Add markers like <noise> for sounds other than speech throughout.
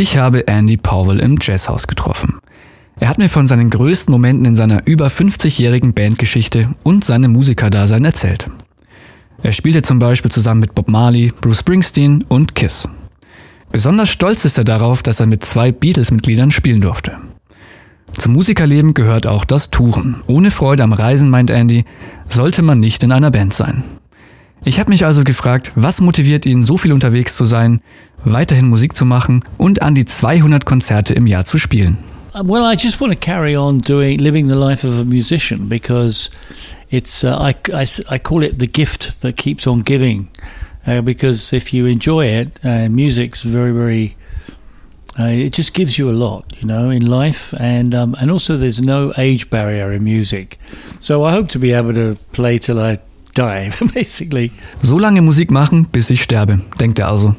Ich habe Andy Powell im Jazzhaus getroffen. Er hat mir von seinen größten Momenten in seiner über 50-jährigen Bandgeschichte und seinem Musikerdasein erzählt. Er spielte zum Beispiel zusammen mit Bob Marley, Bruce Springsteen und Kiss. Besonders stolz ist er darauf, dass er mit zwei Beatles-Mitgliedern spielen durfte. Zum Musikerleben gehört auch das Touren. Ohne Freude am Reisen, meint Andy, sollte man nicht in einer Band sein. Ich habe mich also gefragt, was motiviert ihn, so viel unterwegs zu sein, weiterhin Musik zu machen und an die 200 Konzerte im Jahr zu spielen. Well, I just want to carry on doing, living the life of a musician because it's, uh, I, I, I call it the gift that keeps on giving. Uh, because if you enjoy it, uh, music's very, very uh, it just gives you a lot, you know, in life, and um, and also there's no age barrier in music. So I hope to be able to play till I die, <laughs> basically. So lange Musik machen, bis ich sterbe, denkt er also.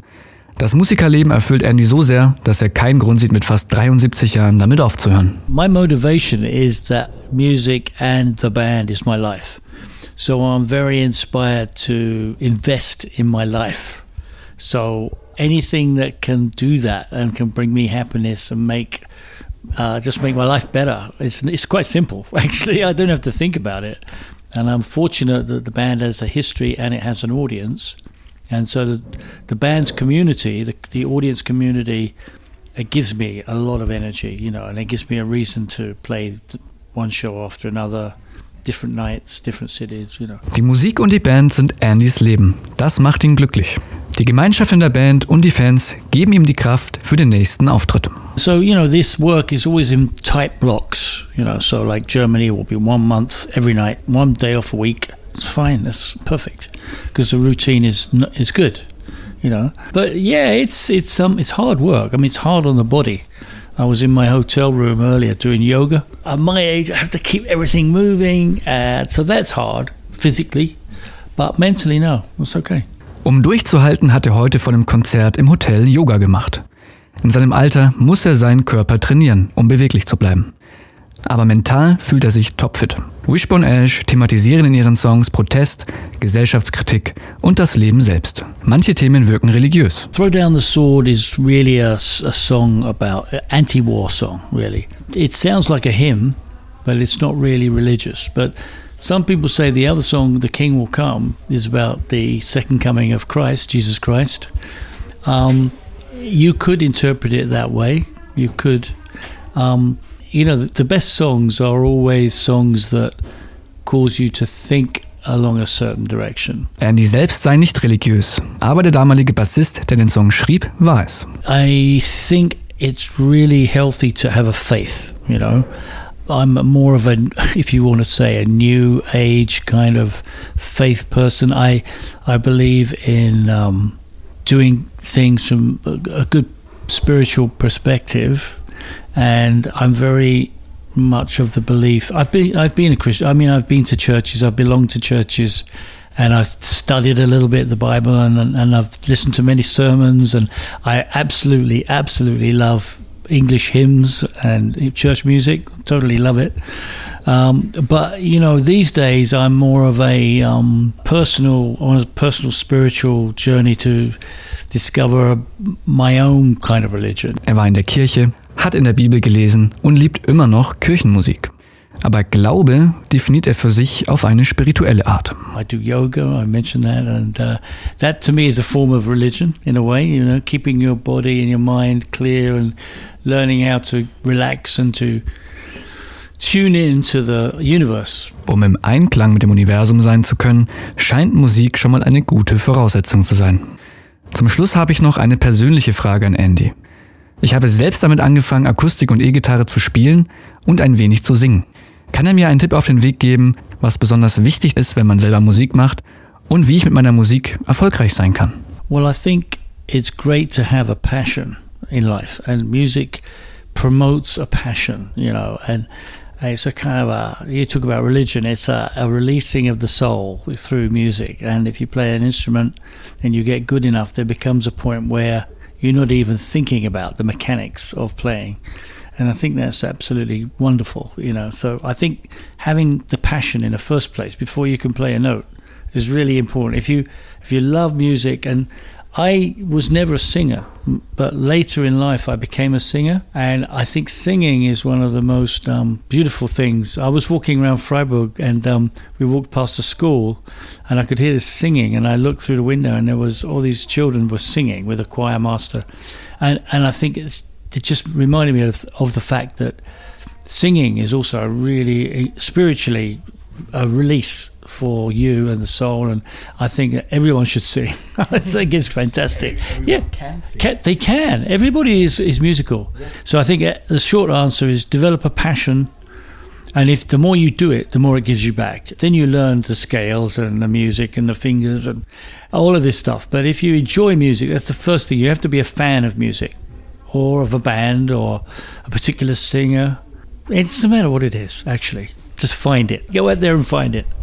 Das Musikerleben erfüllt Andy so sehr, dass er keinen Grund sieht, mit fast 73 Jahren damit aufzuhören. My motivation is that music and the band is my life. So I'm very inspired to invest in my life. So anything that can do that and can bring me happiness and make uh, just make my life better. It's it's quite simple <laughs> actually. I don't have to think about it, and I'm fortunate that the band has a history and it has an audience, and so the, the band's community, the the audience community, it gives me a lot of energy, you know, and it gives me a reason to play one show after another. Different nights, different cities, you know. Die Musik und die Band sind Andys Leben. Das macht ihn glücklich. Die Gemeinschaft in der Band und die Fans geben ihm die Kraft für den nächsten Auftritt. So, you know, this work is always in tight blocks, you know, so like Germany will be one month every night, one day off a week. It's fine, that's perfect because the routine is is good, you know. But yeah, it's it's um it's hard work. I mean, it's hard on the body. I was in my hotel room earlier doing yoga. At my age, I have to keep everything moving, uh, so that's hard physically, but mentally, no, it's okay. Um durchzuhalten, hat er heute vor dem Konzert im Hotel Yoga gemacht. In seinem Alter muss er seinen Körper trainieren, um beweglich zu bleiben. Aber mental fühlt er sich topfit. Wishbone Ash thematisieren in ihren Songs Protest, Gesellschaftskritik und das Leben selbst. Manche Themen wirken religiös. Throw Down the Sword is really a, a song about anti-war song, really. It sounds like a hymn, but it's not really religious. But Some people say the other song, The King Will Come, is about the second coming of Christ, Jesus Christ. Um, you could interpret it that way. You could, um, you know, the, the best songs are always songs that cause you to think along a certain direction. Andy selbst sei nicht religiös, aber der damalige Bassist, der den Song schrieb, war es. I think it's really healthy to have a faith, you know. I'm more of a, if you want to say, a new age kind of faith person. I I believe in um, doing things from a, good spiritual perspective, and I'm very much of the belief. I've been I've been a Christian. I mean, I've been to churches. I've belonged to churches. And I've studied a little bit the Bible, and, and I've listened to many sermons, and I absolutely, absolutely love English hymns and church music. Totally love it. Um, but you know, these days I'm more of a um, personal, on a personal spiritual journey to discover my own kind of religion. Er war in der Kirche, hat in der Bibel gelesen und liebt immer noch Kirchenmusik. Aber Glaube definiert er für sich auf eine spirituelle Art. I do yoga, I mentioned that, and uh, that to me is a form of religion in a way, you know, keeping your body and your mind clear and learning how to relax and to Um im Einklang mit dem Universum sein zu können, scheint Musik schon mal eine gute Voraussetzung zu sein. Zum Schluss habe ich noch eine persönliche Frage an Andy. Ich habe selbst damit angefangen, Akustik und E-Gitarre zu spielen und ein wenig zu singen. Kann er mir einen Tipp auf den Weg geben, was besonders wichtig ist, wenn man selber Musik macht und wie ich mit meiner Musik erfolgreich sein kann? Well, I think it's great to have a passion in life and music promotes a passion, you know, and Uh, it's a kind of a you talk about religion it's a, a, releasing of the soul through music and if you play an instrument and you get good enough there becomes a point where you're not even thinking about the mechanics of playing and I think that's absolutely wonderful, you know. So I think having the passion in the first place before you can play a note is really important. If you if you love music, and I was never a singer, but later in life I became a singer, and I think singing is one of the most um, beautiful things. I was walking around Freiburg, and um, we walked past a school, and I could hear this singing, and I looked through the window, and there was all these children were singing with a choir master, and and I think it just reminded me of of the fact that singing is also a really spiritually a release for you and the soul, and I think everyone should sing. <laughs> I think it's fantastic. yeah, can can, they can. Everybody is is musical. Yeah. So I think uh, the short answer is develop a passion. And if the more you do it, the more it gives you back. Then you learn the scales and the music and the fingers and all of this stuff. But if you enjoy music, that's the first thing. You have to be a fan of music or of a band or a particular singer. It doesn't matter what it is, actually. Just find it. Go out there and find it.